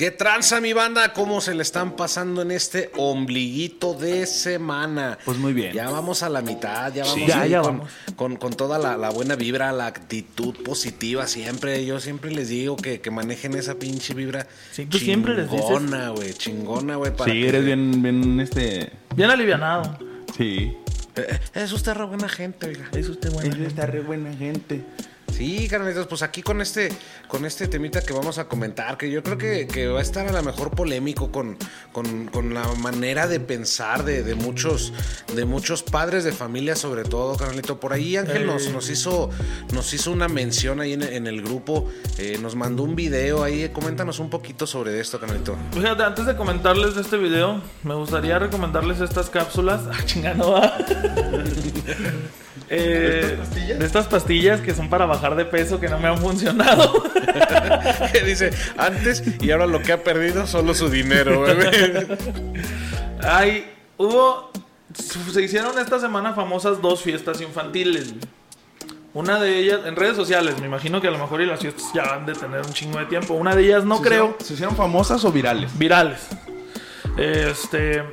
¿Qué tranza mi banda? ¿Cómo se le están pasando en este ombliguito de semana? Pues muy bien. Ya vamos a la mitad, ya vamos, Sí, ya, ya con, vamos. Con, con toda la, la buena vibra, la actitud positiva siempre. Yo siempre les digo que, que manejen esa pinche vibra Sí, tú siempre les dices. chingona, güey, chingona, güey. Sí, que- eres bien, bien, este... Bien alivianado. Sí. Eh, eh, es usted re buena gente, oiga. Es usted bueno. Él está re buena gente. Sí, carnalitos, pues aquí con este, con este temita que vamos a comentar, que yo creo que, que va a estar a lo mejor polémico con, con, con la manera de pensar de, de muchos, de muchos padres de familia, sobre todo, carnalito. Por ahí Ángel nos, nos hizo, nos hizo una mención ahí en, en el grupo, eh, nos mandó un video ahí, coméntanos un poquito sobre esto, carnalito. Fíjate, antes de comentarles de este video, me gustaría recomendarles estas cápsulas. Ah, chinga, no va. Eh, de estas pastillas que son para bajar de peso que no me han funcionado. Que dice, antes y ahora lo que ha perdido solo su dinero, güey. Hay, hubo, se hicieron esta semana famosas dos fiestas infantiles. güey. Una de ellas, en redes sociales, me imagino que a lo mejor y las fiestas ya van de tener un chingo de tiempo. Una de ellas no ¿Se creo. hicieron- ¿Se hicieron famosas o virales? virales. Este.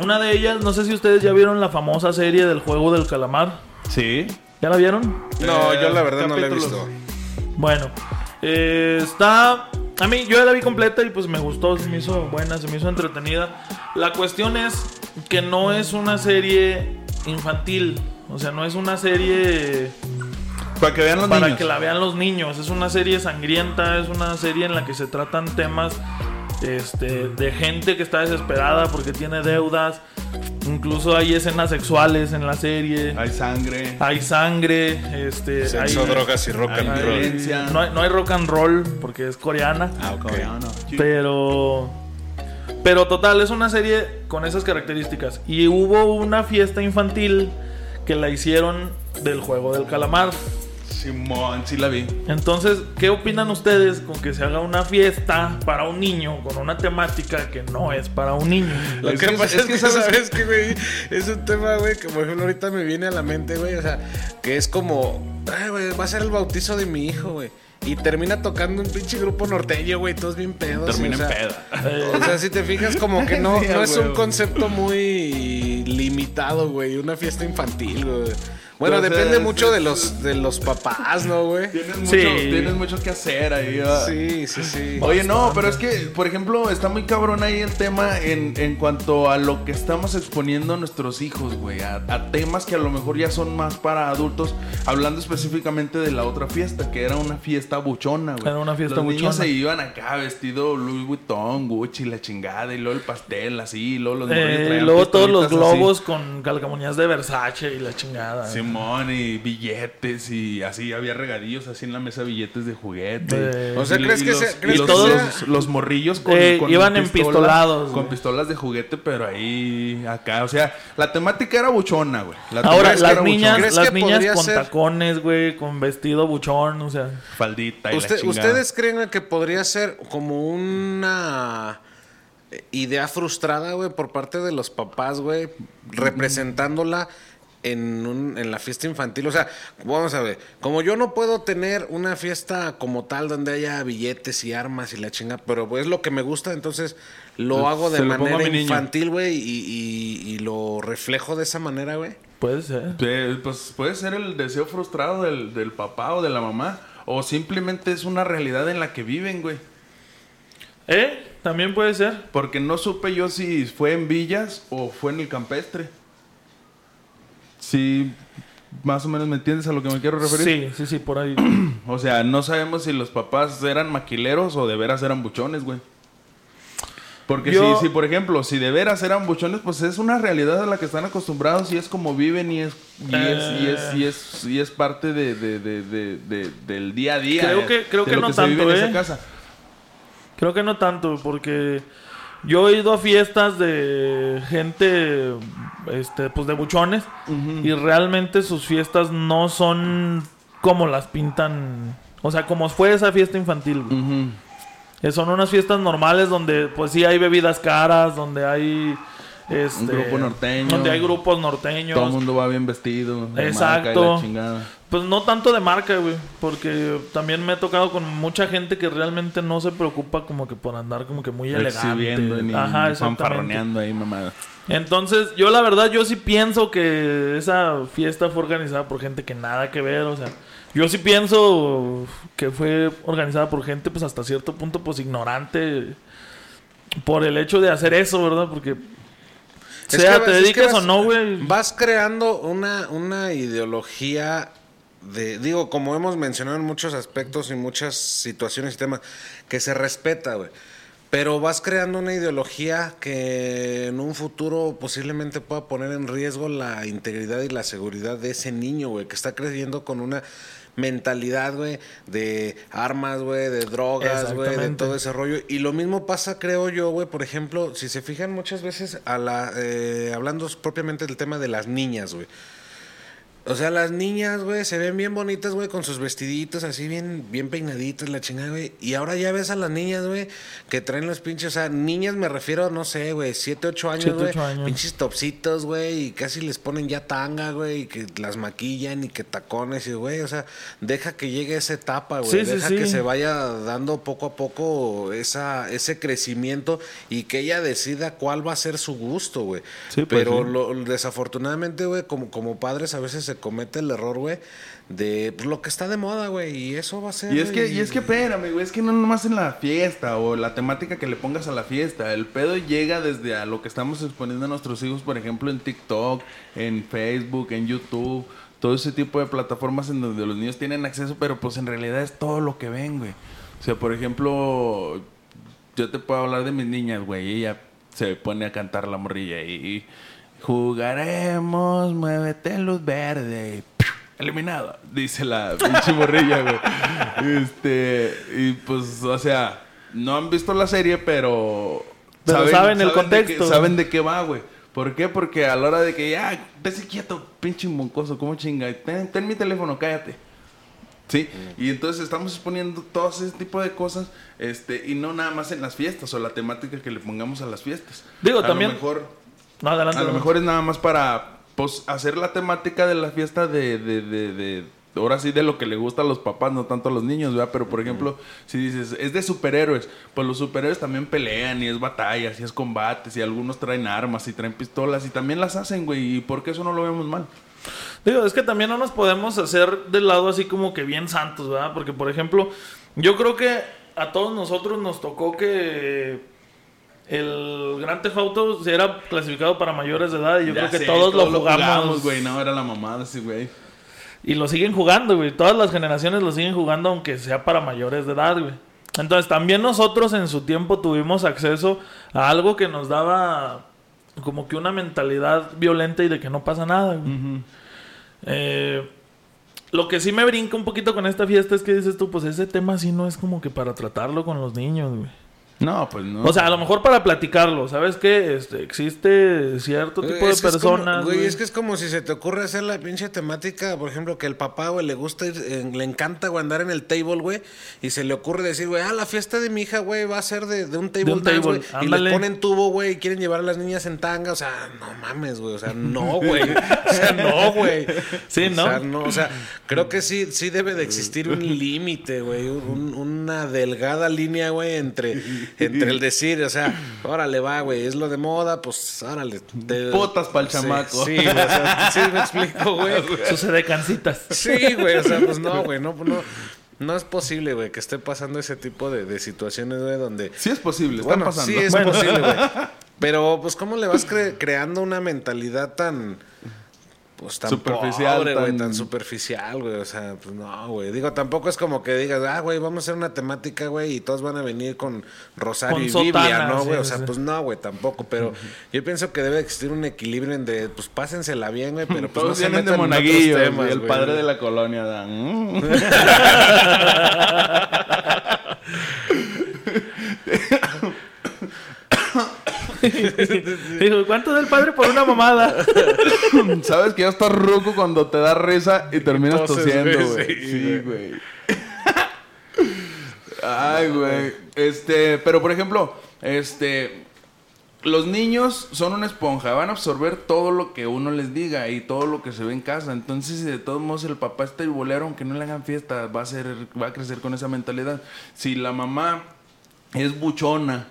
Una de ellas, no sé si ustedes ya vieron la famosa serie del juego del calamar. Sí. ¿Ya la vieron? No, Eh, yo la verdad no la he visto. Bueno, eh, está. A mí, yo ya la vi completa y pues me gustó, se me hizo buena, se me hizo entretenida. La cuestión es que no es una serie infantil. O sea, no es una serie Para que vean los para niños. que la vean los niños. Es una serie sangrienta, es una serie en la que se tratan temas este, de gente que está desesperada porque tiene deudas. Incluso hay escenas sexuales en la serie. Hay sangre. Hay sangre, este, Sexo, hay, drogas y rock Hay and roll. violencia. no, hay, no hay rock and roll porque es coreana. Ah, ok. Coreano. Pero. Pero total, es una serie con esas características. Y hubo una fiesta infantil que la hicieron del juego del calamar. Simón, sí la vi. Entonces, ¿qué opinan ustedes con que se haga una fiesta para un niño con una temática que no es para un niño? Lo Es que, que- pasa es es que que, sabes- ¿sabes que güey? Es un tema, güey, que por ejemplo ahorita me viene a la mente, güey. O sea, que es como, ay, güey, va a ser el bautizo de mi hijo, güey. Y termina tocando un pinche grupo norteño, güey, todos bien pedos. Termina o sea, en peda. Eh, O sea, si te fijas, como que no, no es un concepto muy limitado, güey. Una fiesta infantil, güey. Bueno, Entonces, depende mucho de los, de los papás, ¿no, güey? Tienes mucho, Sí. tienes mucho que hacer ahí. ¿verdad? Sí, sí, sí. Oye, no, pero es que, por ejemplo, está muy cabrón ahí el tema en, en cuanto a lo que estamos exponiendo a nuestros hijos, güey. A, a temas que a lo mejor ya son más para adultos. Hablando específicamente de la otra fiesta, que era una fiesta buchona, güey. Era una fiesta Los niños buchona. se iban acá vestido Louis Vuitton, Gucci, la chingada, y luego el pastel así, y luego los eh, y luego todos los así. globos con calcamonías de Versace y la chingada. Simón y billetes y así había regadillos así en la mesa billetes de juguete. Eh, O sea, Y- ¿crees y que los, se- y crees los, que los- sea- los morrillos con, Eh, con iban pistola- empistolados, con güey. pistolas de juguete, pero ahí acá, o sea, la temática era buchona, güey. La Ahora, temática las niñas, ¿Crees las que niñas con ser- tacones, güey, con vestido buchón, o sea. faldita y Usted-. ¿Ustedes creen que podría ser como una idea frustrada, güey, por parte de los papás, güey, representándola en, un- en la fiesta infantil? O sea, vamos a ver, como yo no puedo tener una fiesta como tal donde haya billetes y armas y la chinga, pero es lo que me gusta, entonces lo hago de manera infantil, güey, y, y- y lo reflejo de esa manera, güey. Puede ser. Pues puede ser el deseo frustrado del, del papá o de la mamá, o simplemente es una realidad en la que viven, güey. ¿Eh? También puede ser. Porque no supe yo si fue en Villas o fue en el campestre. Sí, más o menos me entiendes a lo que me quiero referir. Sí, sí, sí, por ahí. O sea, no sabemos si los papás eran maquileros o de veras eran buchones, güey. Porque Yo- si, si, por ejemplo, si de veras eran buchones, pues es una realidad a la que están acostumbrados y es como viven y es y es, y es, y es, y es parte de, de- de- de- de- del día a día. Creo eh, que- creo de que lo no se vive tanto, en ¿eh? esa casa. Creo que no tanto, porque yo he ido a fiestas de gente, este, pues de buchones, y realmente sus fiestas no son como las pintan, o sea, como fue esa fiesta infantil. Eh, Son unas fiestas normales donde, pues sí hay bebidas caras, donde hay, este, Un grupo norteño. donde hay grupos norteños. Todo el mundo va bien vestido. de Exacto. marca y la chingada. Pues no tanto de marca, güey. Porque también me he tocado con mucha gente que realmente no se preocupa como que por andar como que muy elegante. ni Ajá, exactamente. fanfarroneando ahí, mamada. Entonces, yo la verdad, yo sí pienso que esa fiesta fue organizada por gente que nada que ver, o sea, yo sí pienso que fue organizada por gente, pues hasta cierto punto, pues ignorante por el hecho de hacer eso, ¿verdad? Porque sea que te dediques vas- o no, güey. Vas creando una, una ideología de, digo, como hemos mencionado en muchos aspectos y muchas situaciones y temas, que se respeta, güey. Pero vas creando una ideología que en un futuro posiblemente pueda poner en riesgo la integridad y la seguridad de ese niño, güey, que está creciendo con una mentalidad, güey, de armas, güey, de drogas, güey, de todo ese rollo. Y lo mismo pasa, creo yo, güey, por ejemplo, si se fijan muchas veces a la, eh, hablando propiamente del tema de las niñas, güey. O sea, las niñas, güey, se ven bien bonitas, güey, con sus vestiditos así bien, bien peinaditas, la chingada, güey. Y ahora ya ves a las niñas, güey, que traen los pinches, o sea, niñas me refiero, no sé, güey, 7, 8 años, güey. Pinches topsitos, güey, y casi les ponen ya tanga, güey, y que las maquillan y que tacones, y güey, o sea, deja que llegue esa etapa, güey. Sí, deja sí. que se vaya dando poco a poco esa, ese crecimiento y que ella decida cuál va a ser su gusto, güey. Sí, pues, Pero sí. lo- desafortunadamente, güey, como, como padres a veces se comete el error, güey, de pues, lo que está de moda, güey, y eso va a ser... Y es que, y es que espérame, güey, es que no nomás en la fiesta o la temática que le pongas a la fiesta. El pedo llega desde a lo que estamos exponiendo a nuestros hijos, por ejemplo, en TikTok, en Facebook, en YouTube, todo ese tipo de plataformas en donde los niños tienen acceso, pero pues en realidad es todo lo que ven, güey. O sea, por ejemplo, yo te puedo hablar de mis niñas, güey, ella se pone a cantar la morrilla y, y jugaremos, muévete luz verde. eliminado, dice la pinche morrilla, güey. Este, y pues, o sea, no han visto la serie, pero. Pero saben el de contexto. qué- saben de qué va, güey. ¿Por qué? Porque a la hora de que ya, vete quieto, pinche moncoso, ¿cómo chinga? Ten, ten mi teléfono, cállate. Sí, y entonces estamos exponiendo todo ese tipo de cosas, este, y no nada más en las fiestas o la temática que le pongamos a las fiestas. Digo, a también- Lo mejor, No, adelante. a lo mejor es nada más para pues, hacer la temática de la fiesta de, de, de, de- ahora sí de lo que le gusta a los papás, no tanto a los niños, ¿verdad? Pero por ejemplo, si dices, es de superhéroes, pues los superhéroes también pelean y es batallas y es combates y algunos traen armas y traen pistolas y también las hacen, güey, y por qué eso no lo vemos mal. Digo, es que también no nos podemos hacer del lado así como que bien santos, ¿verdad? Porque, por ejemplo, yo creo que a todos nosotros nos tocó que el Gran Theft Auto era clasificado para mayores de edad y yo Ya creo que sé, todos lo jugamos. güey, no, era la mamada ese, güey. Y lo siguen jugando, güey. Todas las generaciones lo siguen jugando aunque sea para mayores de edad, güey. Entonces también nosotros en su tiempo tuvimos acceso a algo que nos daba como que una mentalidad violenta y de que no pasa nada, güey. Eh, lo que sí me brinca un poquito con esta fiesta es que dices tú, pues ese tema sí no es como que para tratarlo con los niños, güey. No, pues no. O sea, a lo mejor para platicarlo, ¿sabes qué? Este, existe cierto tipo de es como- personas. güey, güey. es que es como si se te ocurre hacer la pinche temática, por ejemplo, que el papá, güey, le gusta ir, eh, le encanta, güey, andar en el table, güey, y se le ocurre decir, güey, ah, la fiesta de mi hija, güey, va a ser de, de un table un dance, table, güey, y le ponen tubo, güey, y quieren llevar a las niñas en tanga, o sea, no mames, güey, o sea, no, güey, o sea, no, güey. Sí, ¿no? O sea, no, o sea, creo que sí, sí debe de existir un límite, güey, un- una delgada línea, güey, entre, entre el decir, o sea, órale, va, güey, es lo de moda, pues, órale. te- Potas pa'l Sí, chamaco. Sí, o sea, sí, me explico, güey. Sucede cancitas. Sí, güey, o sea, pues no, güey, no, no, no es posible, güey, que esté pasando ese tipo de, de situaciones, güey, donde... Sí es posible, están Bueno, pasando. sí es Bueno. posible, güey. Pero, pues, ¿cómo le vas cre- creando una mentalidad tan... Pues tan Superficial, pobre, tan- tan superficial, güey. O sea, pues no, güey. Digo, tampoco es como que digas, ah, güey, vamos a hacer una temática, güey, y todos van a venir con Rosario Con y sotana, Biblia, ¿no, sí, güey? o sea, sí. pues no, güey, tampoco. Pero yo pienso que debe existir un equilibrio en de, pues pásensela bien, güey, pero pues Todos no se vienen de metan en temas, y el padre de la colonia da. Dijo, ¿cuánto da el padre por una mamada? Sabes que ya estás ruco cuando te da risa y terminas tosiendo, güey, sí, Sí, güey. Ay, güey. Este, pero por ejemplo, este. los niños son una esponja, van a absorber todo lo que uno les diga y todo lo que se ve en casa. Entonces, si de todos modos el papá está bolero, aunque no le hagan fiesta, va a ser, va a crecer con esa mentalidad. Si la mamá es buchona,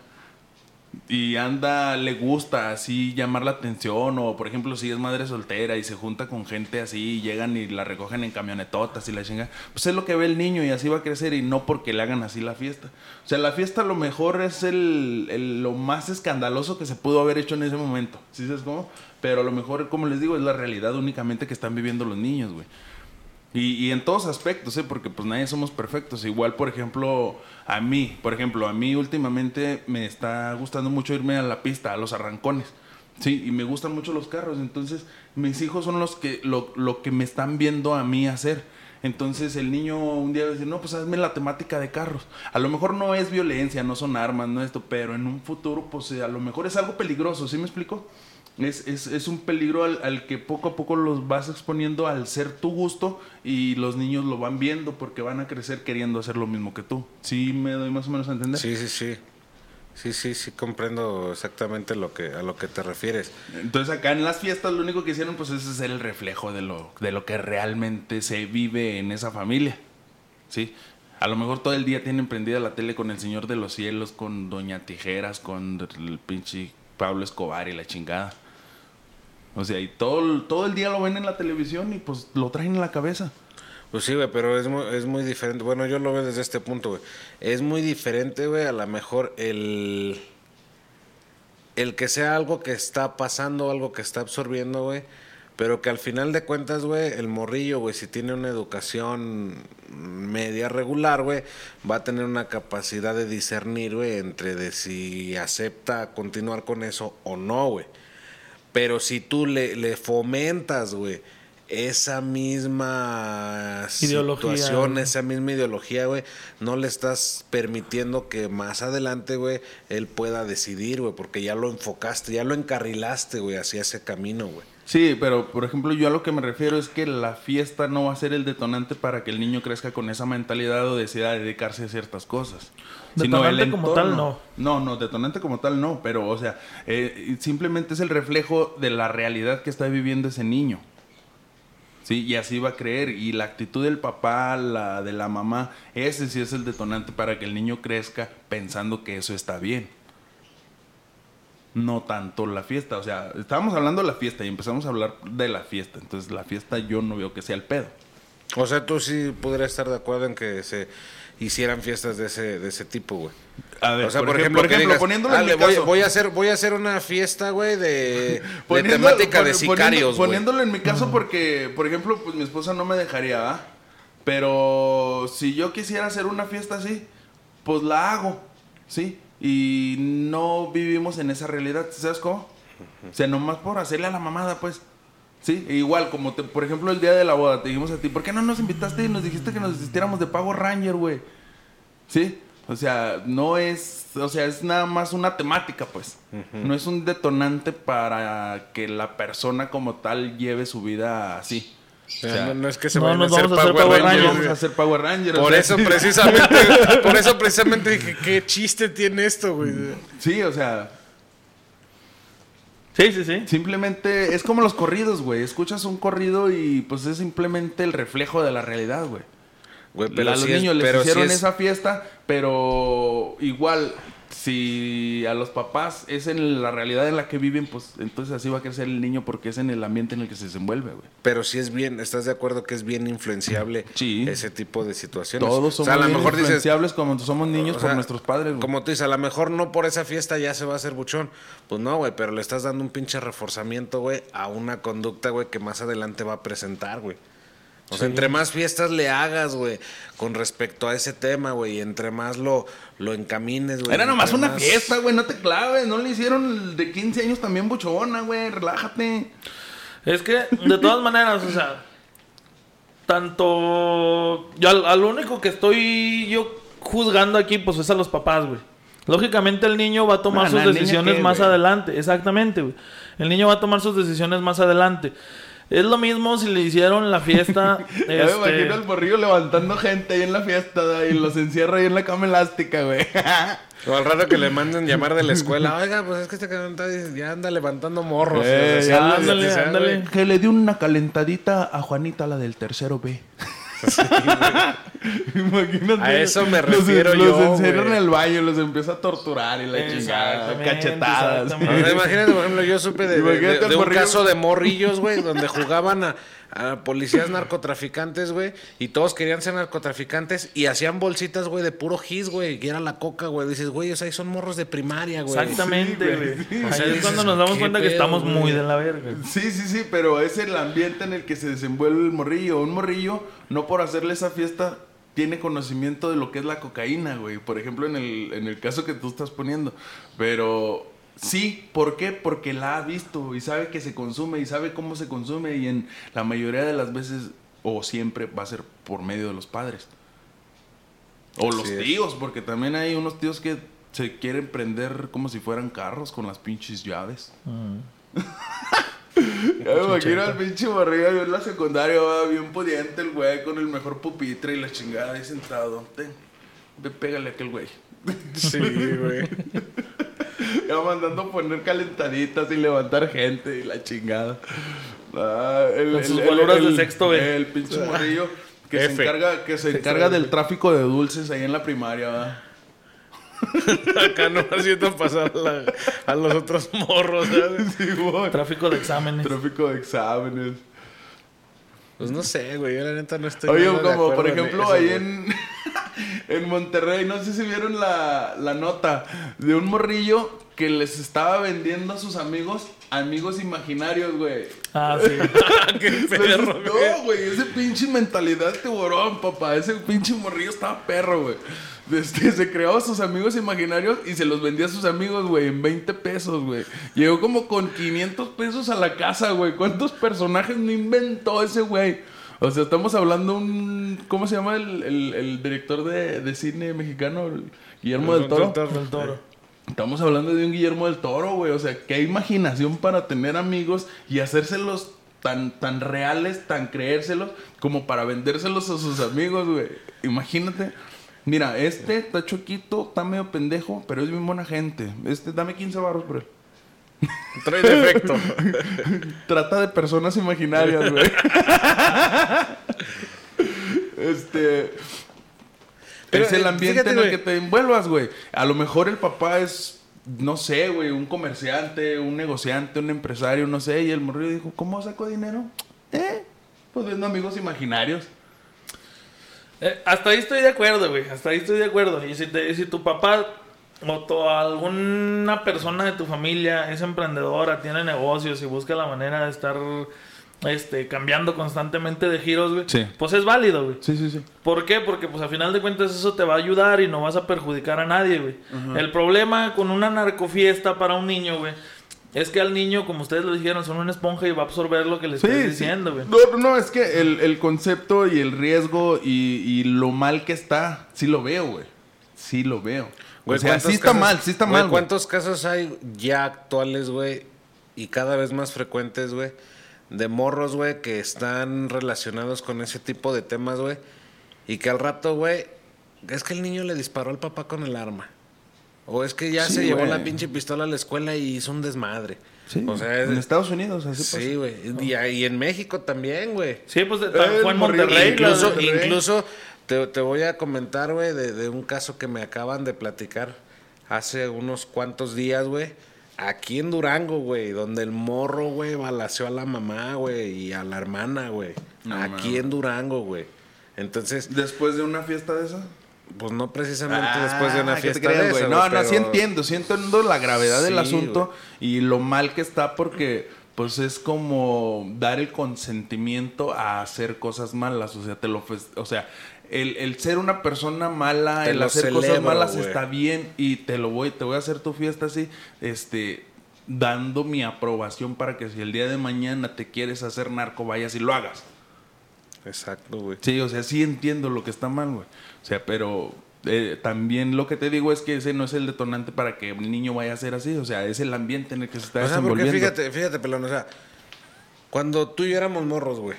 y anda, le gusta así llamar la atención, o por ejemplo, si es madre soltera y se junta con gente así, llegan y la recogen en camionetotas y la chinga, pues es lo que ve el niño y así va a crecer y no porque le hagan así la fiesta. O sea, la fiesta a lo mejor es el, lo más escandaloso que se pudo haber hecho en ese momento, ¿sí sabes cómo? Pero a lo mejor, como les digo, es la realidad únicamente que están viviendo los niños, güey. Y, y, en todos aspectos, ¿eh? porque pues nadie somos perfectos. Igual, por ejemplo, a mí, por ejemplo, a mí últimamente me está gustando mucho irme a la pista, a los arrancones. Sí, y me gustan mucho los carros. Entonces, mis hijos son los que, lo, lo que me están viendo a mí hacer. Entonces el niño un día va a decir, no, pues hazme la temática de carros. A lo mejor no es violencia, no son armas, no esto, pero en un futuro, pues a lo mejor es algo peligroso, ¿sí me explico? Es, es, es un peligro al, al, que poco a poco los vas exponiendo al ser tu gusto y los niños lo van viendo porque van a crecer queriendo hacer lo mismo que tú. ¿Sí me doy más o menos a entender? Sí, sí, sí. Sí, sí, sí, comprendo exactamente lo que, a lo que te refieres. Entonces acá en las fiestas lo único que hicieron pues es ser el reflejo de lo, de lo que realmente se vive en esa familia. ¿Sí? A lo mejor todo el día tienen prendida la tele con el Señor de los Cielos, con Doña Tijeras, con el pinche Pablo Escobar y la chingada. O sea, y todo, todo el día lo ven en la televisión y pues lo traen en la cabeza. Pues sí, güey, pero es muy, es muy diferente. Bueno, yo lo veo desde este punto, güey. Es muy diferente, güey, a lo mejor el... El que sea algo que está pasando, algo que está absorbiendo, güey. Pero que al final de cuentas, güey, el morrillo, güey, si tiene una educación media regular, güey, va a tener una capacidad de discernir, güey, entre de si acepta continuar con eso o no, güey. Pero si tú le, le fomentas, güey, esa misma ideología, situación, esa misma ideología, güey, no le estás permitiendo que más adelante, güey, él pueda decidir, güey, porque ya lo enfocaste, ya lo encarrilaste, güey, hacia ese camino, güey. Sí, pero por ejemplo, yo a lo que me refiero es que la fiesta no va a ser el detonante para que el niño crezca con esa mentalidad o decida dedicarse a ciertas cosas. Detonante sino como tal, no. No, no, detonante como tal no, pero o sea, eh, simplemente es el reflejo de la realidad que está viviendo ese niño. Sí, y así va a creer. Y la actitud del papá, la de la mamá, ese sí es el detonante para que el niño crezca pensando que eso está bien. No tanto la fiesta. O sea, estábamos hablando de la fiesta y empezamos a hablar de la fiesta. Entonces, la fiesta yo no veo que sea el pedo. O sea, tú sí podrías estar de acuerdo en que se hicieran fiestas de ese, de ese tipo, güey. A ver, o sea, por, ejemplo, por ejemplo poniéndolo en mi voy, caso. Voy a hacer, voy a hacer una fiesta, güey, de, de temática de sicarios. Poniéndolo en mi caso porque, por ejemplo, pues mi esposa no me dejaría, ¿ah? Pero si yo quisiera hacer una fiesta así, pues la hago, ¿sí? Y no vivimos en esa realidad, ¿sabes cómo? O sea, nomás por hacerle a la mamada, pues. Sí, e igual, como te, por ejemplo el día de la boda, te dijimos a ti, ¿por qué no nos invitaste y nos dijiste que nos desistiéramos de Pago Ranger, güey? ¿Sí? O sea, no es, o sea, es nada más una temática, pues. No es un detonante para que la persona como tal lleve su vida así. O sea, no, no, es que se no vayan a hacer vamos a hacer Power Power Rangers. Rangers. Vamos a hacer Power Ranger. o Por sea, eso precisamente, por eso precisamente dije, qué chiste tiene esto, güey. Sí, o sea, Sí, sí, sí. simplemente es como los corridos, güey. Escuchas un corrido y pues es simplemente el reflejo de la realidad, güey. Güey, a pero los sí es- niños les pero hicieron es- esa fiesta, pero igual, si a los papás es en la realidad en la que viven, pues entonces así va a crecer el niño porque es en el ambiente en el que se desenvuelve, güey. Pero sí es bien, ¿estás de acuerdo que es bien influenciable Sí. ese tipo de situaciones? Todos somos o sea, a lo bien mejor dices, influenciables como somos niños o por nuestros padres, güey. como tú dices, a lo mejor no por esa fiesta ya se va a hacer buchón. Pues no, güey, pero le estás dando un pinche reforzamiento, güey, a una conducta, güey, que más adelante va a presentar, güey. O sea, entre más fiestas le hagas, güey, con respecto a ese tema, güey, y entre más lo, lo encamines, güey. Era nomás una más- fiesta, güey, no te claves. No le hicieron el de 15 años también buchona, güey. Relájate. Es que, de todas maneras, o sea, tanto. Yo al, al único que estoy yo juzgando aquí, pues es a los papás, güey. Lógicamente el niño va a tomar sus ¿el niño decisiones qué, más adelante. Exactamente, güey. El niño va a tomar sus decisiones más adelante. Es lo mismo si le hicieron la fiesta. Ya me este, imagino al morrillo levantando gente ahí en la fiesta ¿no? y los encierra ahí en la cama elástica, güey. O al rato que le manden llamar de la escuela. Oiga, pues es que este cabrón está- ya anda levantando morros. Eh, ya, ándale, que le dio una calentadita a Juanita, la del tercero B. Imagínate. A eso me los- refiero los, yo, encierra en güey. el baño, los empieza a torturar y la chingada. Cachetadas. Imagínate, por ejemplo, yo supe de, de- de- de un caso de morrillos, güey, donde jugaban a, a policías narcotraficantes, güey, y todos querían ser narcotraficantes y hacían bolsitas, güey, de puro gis, güey, y era la coca, güey. Dices, güey, o sea, ahí son morros de primaria, güey. Exactamente, Sí, güey. sí. Ahí O sea, es cuando nos damos ¿qué cuenta que estamos güey? muy de la verga. Sí, sí, sí, pero es el ambiente en el que se desenvuelve el morrillo. Un morrillo, no por hacerle esa fiesta, tiene conocimiento de lo que es la cocaína, güey. Por ejemplo, en el, en el caso que tú estás poniendo. Pero sí, ¿por qué? Porque la ha visto y sabe que se consume y sabe cómo se consume y en la mayoría de las veces o siempre va a ser por medio de los padres. O los es. tíos, porque también hay unos tíos que se quieren prender como si fueran carros con las pinches llaves. Ya me imagino al pinche morrillo yo en la secundaria, bien pudiente el güey con el mejor pupitre y la chingada ahí sentado. Ten, ve, pégale a aquel güey. Sí, güey. Ya mandando a poner calentaditas y levantar gente y la chingada. Ah, el, Con sus boluras de sexto B. El pinche morrillo que se encarga, que se encarga del tráfico de dulces ahí en la primaria, va. Acá no haciendo pasar la- a los otros morros, ¿sabes? Sí. Tráfico de exámenes. Tráfico de exámenes. Pues no sé, güey, yo la neta no estoy Oye, de como por en ejemplo eso, ahí güey. en, en Monterrey, no sé si vieron la, la nota de un morrillo que les estaba vendiendo a sus amigos amigos imaginarios, güey. Ah, sí. Qué perro, güey. no, güey, ese pinche mentalidad tiburón, papá. Ese pinche morrillo estaba perro, güey. Este, se creaba sus amigos imaginarios y se los vendía a sus amigos, güey, en 20 pesos, güey. Llegó como con 500 pesos a la casa, güey. ¿Cuántos personajes no inventó ese güey? O sea, estamos hablando un... ¿Cómo se llama el, el- el director de, de cine mexicano? Guillermo del Toro. Del toro. Estamos hablando de un Guillermo del Toro, güey. O sea, qué imaginación para tener amigos y hacérselos tan, tan reales, tan creérselos, como para vendérselos a sus amigos, güey. Imagínate. Mira, este está choquito, está medio pendejo, pero es bien buena gente. Este, dame 15 barros por él. Trae defecto. Trata de personas imaginarias, güey. este. Pero, es el eh, ambiente fíjate, en el que te envuelvas, güey. A lo mejor el papá es, no sé, güey, un comerciante, un negociante, un empresario, no sé. Y el morrillo dijo, ¿cómo saco dinero? Eh, pues viendo amigos imaginarios. Eh, hasta ahí estoy de acuerdo, güey. Hasta ahí estoy de acuerdo. Y si, te- si tu papá o alguna persona de tu familia es emprendedora, tiene negocios y busca la manera de estar este, cambiando constantemente de giros, güey, Sí. pues es válido, güey. Sí, sí, sí. ¿Por qué? Porque pues a final de cuentas eso te va a ayudar y no vas a perjudicar a nadie, güey. El problema con una narcofiesta para un niño, güey, es que al niño, como ustedes lo dijeron, son una esponja y va a absorber lo que le Sí, estés diciendo, güey. No, no, es que el, el concepto y el riesgo y, y lo mal que está, sí lo veo, güey. Sí lo veo. Güey, o sea, ¿cuántos sí está casos- mal, sí está güey, mal, güey. ¿Cuántos casos hay ya actuales, güey? Y cada vez más frecuentes, güey. De morros, güey, que están relacionados con ese tipo de temas, güey. Y que al rato, güey, es que el niño le disparó al papá con el arma. O es que ya Sí, se llevó la pinche pistola a la escuela y hizo un desmadre. Sí, O sea, en es- Estados Unidos así Sí, güey. Y, y en México también, güey. Sí, pues de- Eh, fue en morrillo. Monterrey. Incluso, Monterrey. incluso te, te voy a comentar, güey, de, de un caso que me acaban de platicar hace unos cuantos días, güey. Aquí en Durango, güey, donde el morro, güey, balaceó a la mamá, güey, y a la hermana, güey. No Aquí en Durango, güey. Entonces, Después de una fiesta de esa. pues no precisamente Ah, después de una ¿qué te fiesta crees, de esa, No, no, sí entiendo, sí entiendo la gravedad del asunto y lo mal que está porque pues es como dar el consentimiento a hacer cosas malas, o sea, te lo o sea, el, el ser una persona mala, Te el hacer cosas malas está bien y te lo voy, te voy a hacer tu fiesta así, este dando mi aprobación para que si el día de mañana te quieres hacer narco vayas y lo hagas. Exacto, güey. Sí, o sea, sí entiendo lo que está mal, güey. O sea, pero eh, también lo que te digo es que ese no es el detonante para que el niño vaya a ser así. O sea, es el ambiente en el que se está O sea, porque fíjate, fíjate, pelón, o sea, Cuando tú y yo éramos morros, güey.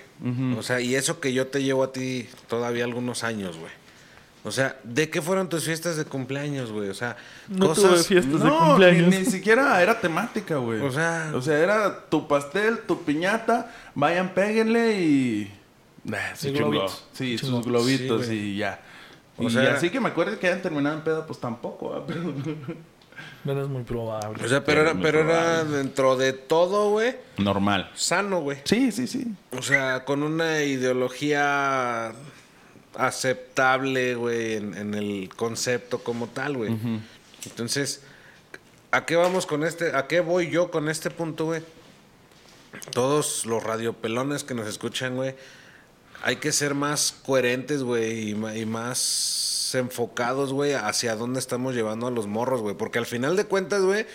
O sea, y eso que yo te llevo a ti todavía algunos años, güey. O sea, ¿de qué fueron tus fiestas de cumpleaños, güey? O sea, No cosas... tuve fiestas de No, cumpleaños. Ni, ni siquiera era temática, güey. O sea- o sea, era tu pastel, tu piñata, vayan, péguenle y. Nah, chingó. globitos. Sí, sus globitos Sí, y ya. O y sea- así que me acuerdo que hayan terminado en peda, pues tampoco, ¿ah? es muy probable. O sea, pero, era, pero era dentro de todo, güey, Normal. sano, güey. Sí, sí, sí. O sea, con una ideología aceptable, güey, en, en el concepto como tal, güey. Entonces, ¿a qué vamos con este? ¿A qué voy yo con este punto, güey? Todos los radiopelones que nos escuchan, güey, hay que ser más coherentes, güey, y, y más enfocados, güey, hacia dónde estamos llevando a los morros, güey. Porque al final de cuentas, güey,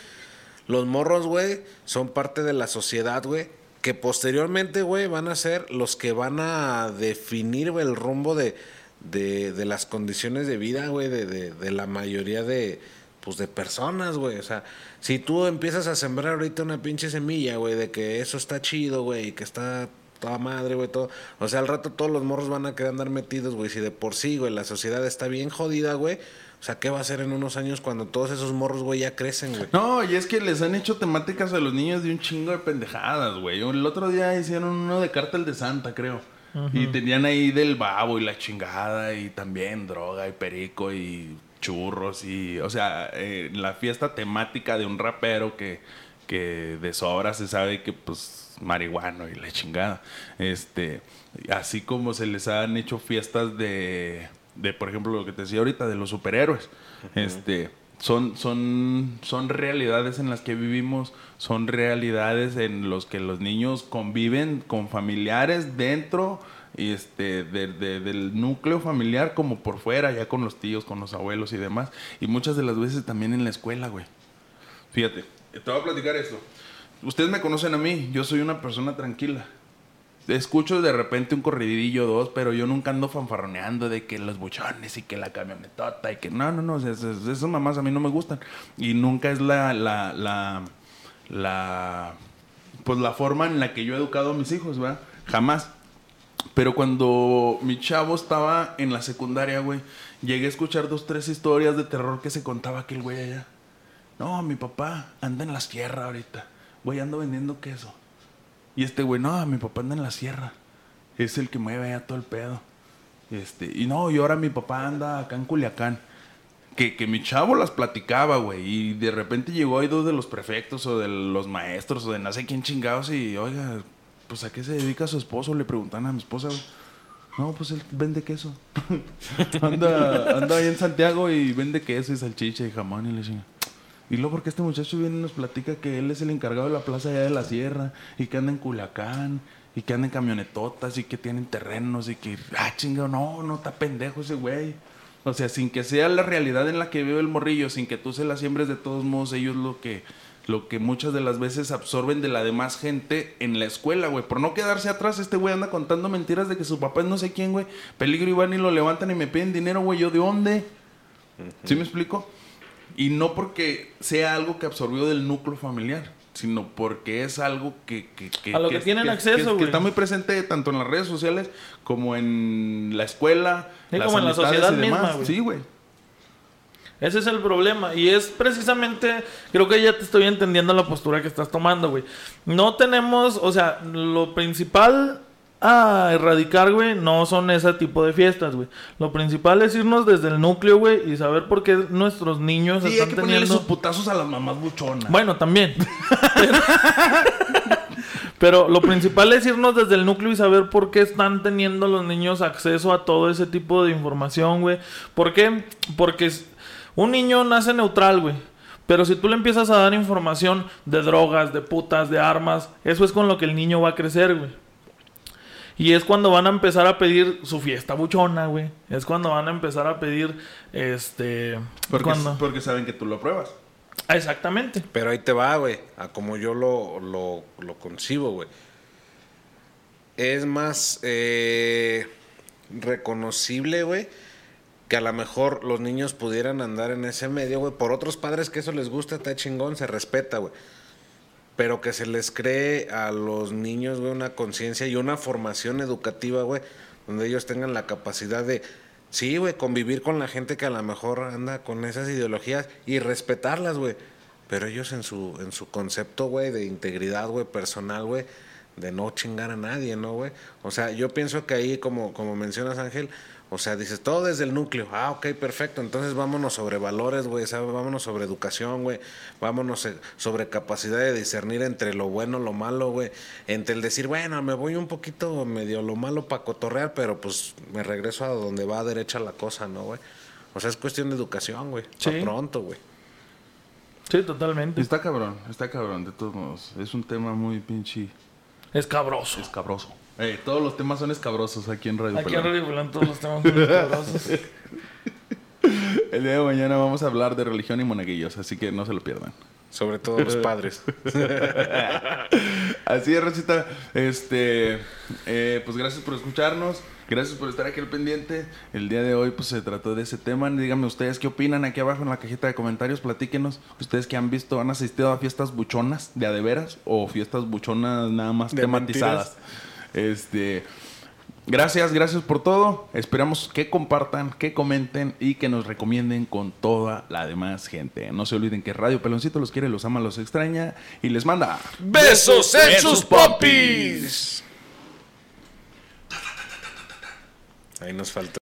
los morros, güey, son parte de la sociedad, güey. Que posteriormente, güey, van a ser los que van a definir, el rumbo de, de, de las condiciones de vida, güey, de, de, de la mayoría de, pues, de personas, güey. O sea, si tú empiezas a sembrar ahorita una pinche semilla, güey, de que eso está chido, güey, y que está toda madre, güey, todo. O sea, al rato todos los morros van a querer andar metidos, güey. Si de por sí, güey, la sociedad está bien jodida, güey. O sea, ¿qué va a hacer en unos años cuando todos esos morros, güey, ya crecen, güey? No, y es que les han hecho temáticas a los niños de un chingo de pendejadas, güey. El otro día hicieron uno de Cártel de Santa, creo. Y tenían ahí del babo y la chingada y también droga y perico y churros y... O sea, eh, la fiesta temática de un rapero que, que de sobra se sabe que pues marihuano y la chingada. Este, así como se les han hecho fiestas de, de por ejemplo, lo que te decía ahorita, de los superhéroes. Este, son, son, son realidades en las que vivimos, son realidades en las que los niños conviven con familiares dentro y este, de- de- del núcleo familiar como por fuera, ya con los tíos, con los abuelos y demás. Y muchas de las veces también en la escuela, güey. Fíjate, te voy a platicar esto. Ustedes me conocen a mí, yo soy una persona tranquila. Escucho de repente un corridillo dos, pero yo nunca ando fanfarroneando de que los buchones y que la camionetota y que no, no, no, esas, esas mamás a mí no me gustan. Y nunca es la, la, la, la, pues la forma en la que yo he educado a mis hijos, ¿verdad? Jamás. Pero cuando mi chavo estaba en la secundaria, güey, llegué a escuchar dos, tres historias de terror que se contaba aquel güey allá. No, mi papá anda en la sierra ahorita. Güey, ando vendiendo queso. Y este güey, no, mi papá anda en la sierra. Es el que mueve allá todo el pedo. Este, y no, y ahora mi papá anda acá en Culiacán. Que, que mi chavo las platicaba, güey. Y de repente llegó ahí dos de los prefectos o de los maestros o de no sé quién chingados. Y, oiga, pues a qué se dedica su esposo. Le preguntan a mi esposa, güey. No, pues él vende queso. anda, anda ahí en Santiago y vende queso y salchicha y jamón y le. Y luego porque este muchacho viene y nos platica que él es el encargado de la plaza allá de la sierra y que anda en Culiacán y que anda en camionetotas y que tienen terrenos y que, ah, chinga, no, no está pendejo ese güey. O sea, sin que sea la realidad en la que vive el morrillo, sin que tú se la siembres de todos modos, ellos lo que, lo que muchas de las veces absorben de la demás gente en la escuela, güey. Por no quedarse atrás, este güey anda contando mentiras de que su papá es no sé quién, güey. Peligro y van y lo levantan y me piden dinero, güey. ¿Yo de dónde? ¿Sí me explico? Y no porque sea algo que absorbió del núcleo familiar, sino porque es algo que... que, que- A lo que tienen acceso, que- que güey. está muy presente tanto en las redes sociales como en la escuela. Sí, las como en la sociedad misma, güey. Sí, güey. Ese es el problema. Y es precisamente, creo que ya te estoy entendiendo la postura que estás tomando, güey. No tenemos, o sea, lo principal a erradicar, güey, no son ese tipo de fiestas, güey. Lo principal es irnos desde el núcleo, güey, y saber por qué nuestros niños Sí, hay están que ponerle teniendo... sus putazos a las mamás buchonas. Bueno, también. Pero, lo principal es irnos desde el núcleo y saber por qué están teniendo los niños acceso a todo ese tipo de información, güey. ¿Por qué? Porque un niño nace neutral, güey. Pero si tú le empiezas a dar información de drogas, de putas, de armas, eso es con lo que el niño va a crecer, güey. Y es cuando van a empezar a pedir su fiesta buchona, güey. Es cuando van a empezar a pedir, este... porque, cuando- porque saben que tú lo pruebas. Ah, Exactamente. Pero ahí te va, güey, a como yo lo, lo, lo concibo, güey. Es más eh, reconocible, güey, que a lo mejor los niños pudieran andar en ese medio, güey. Por otros padres que eso les gusta, está chingón, se respeta, güey. Pero que se les cree a los niños, güey, una conciencia y una formación educativa, güey, donde ellos tengan la capacidad de, sí, güey, convivir con la gente que a lo mejor anda con esas ideologías y respetarlas, güey. Pero ellos en su, en su concepto, güey, de integridad, güey, personal, güey, de no chingar a nadie, ¿no, güey? O sea, yo pienso que ahí, como, como mencionas, Ángel, o sea, dices, todo desde el núcleo. Ah, ok, perfecto. Entonces vámonos sobre valores, güey. ¿sabes? Vámonos sobre educación, güey. Vámonos eh, sobre capacidad de discernir entre lo bueno, lo malo, güey. Entre el decir, bueno, me voy un poquito medio lo malo para cotorrear, pero pues me regreso a donde va derecha la cosa, ¿no, güey? O sea, es cuestión de educación, güey. Sí. Pa' pronto, güey. Sí, totalmente. Está cabrón, está cabrón, de todos modos. Es un tema muy pinche Escabroso. escabroso. Eh, todos los temas son escabrosos aquí en Radio Aquí en. Radio Pelón todos los temas son escabrosos. El día de mañana vamos a hablar de religión y monaguillos, así que no se lo pierdan. Sobre todo los padres. Así es, Rosita. Este, eh, pues gracias por escucharnos. Gracias por estar aquí al pendiente. El día de hoy pues se trató de ese tema. Díganme ustedes qué opinan aquí abajo en la cajita de comentarios. Platíquenos. Ustedes que han visto, han asistido a fiestas buchonas de a de veras o fiestas buchonas nada más De tematizadas. Este, gracias, gracias por todo. Esperamos que compartan, que comenten y que nos recomienden con toda la demás gente. No se olviden que Radio Peloncito los quiere, los ama, los extraña y les manda ¡Besos en sus popis! Ahí nos faltó.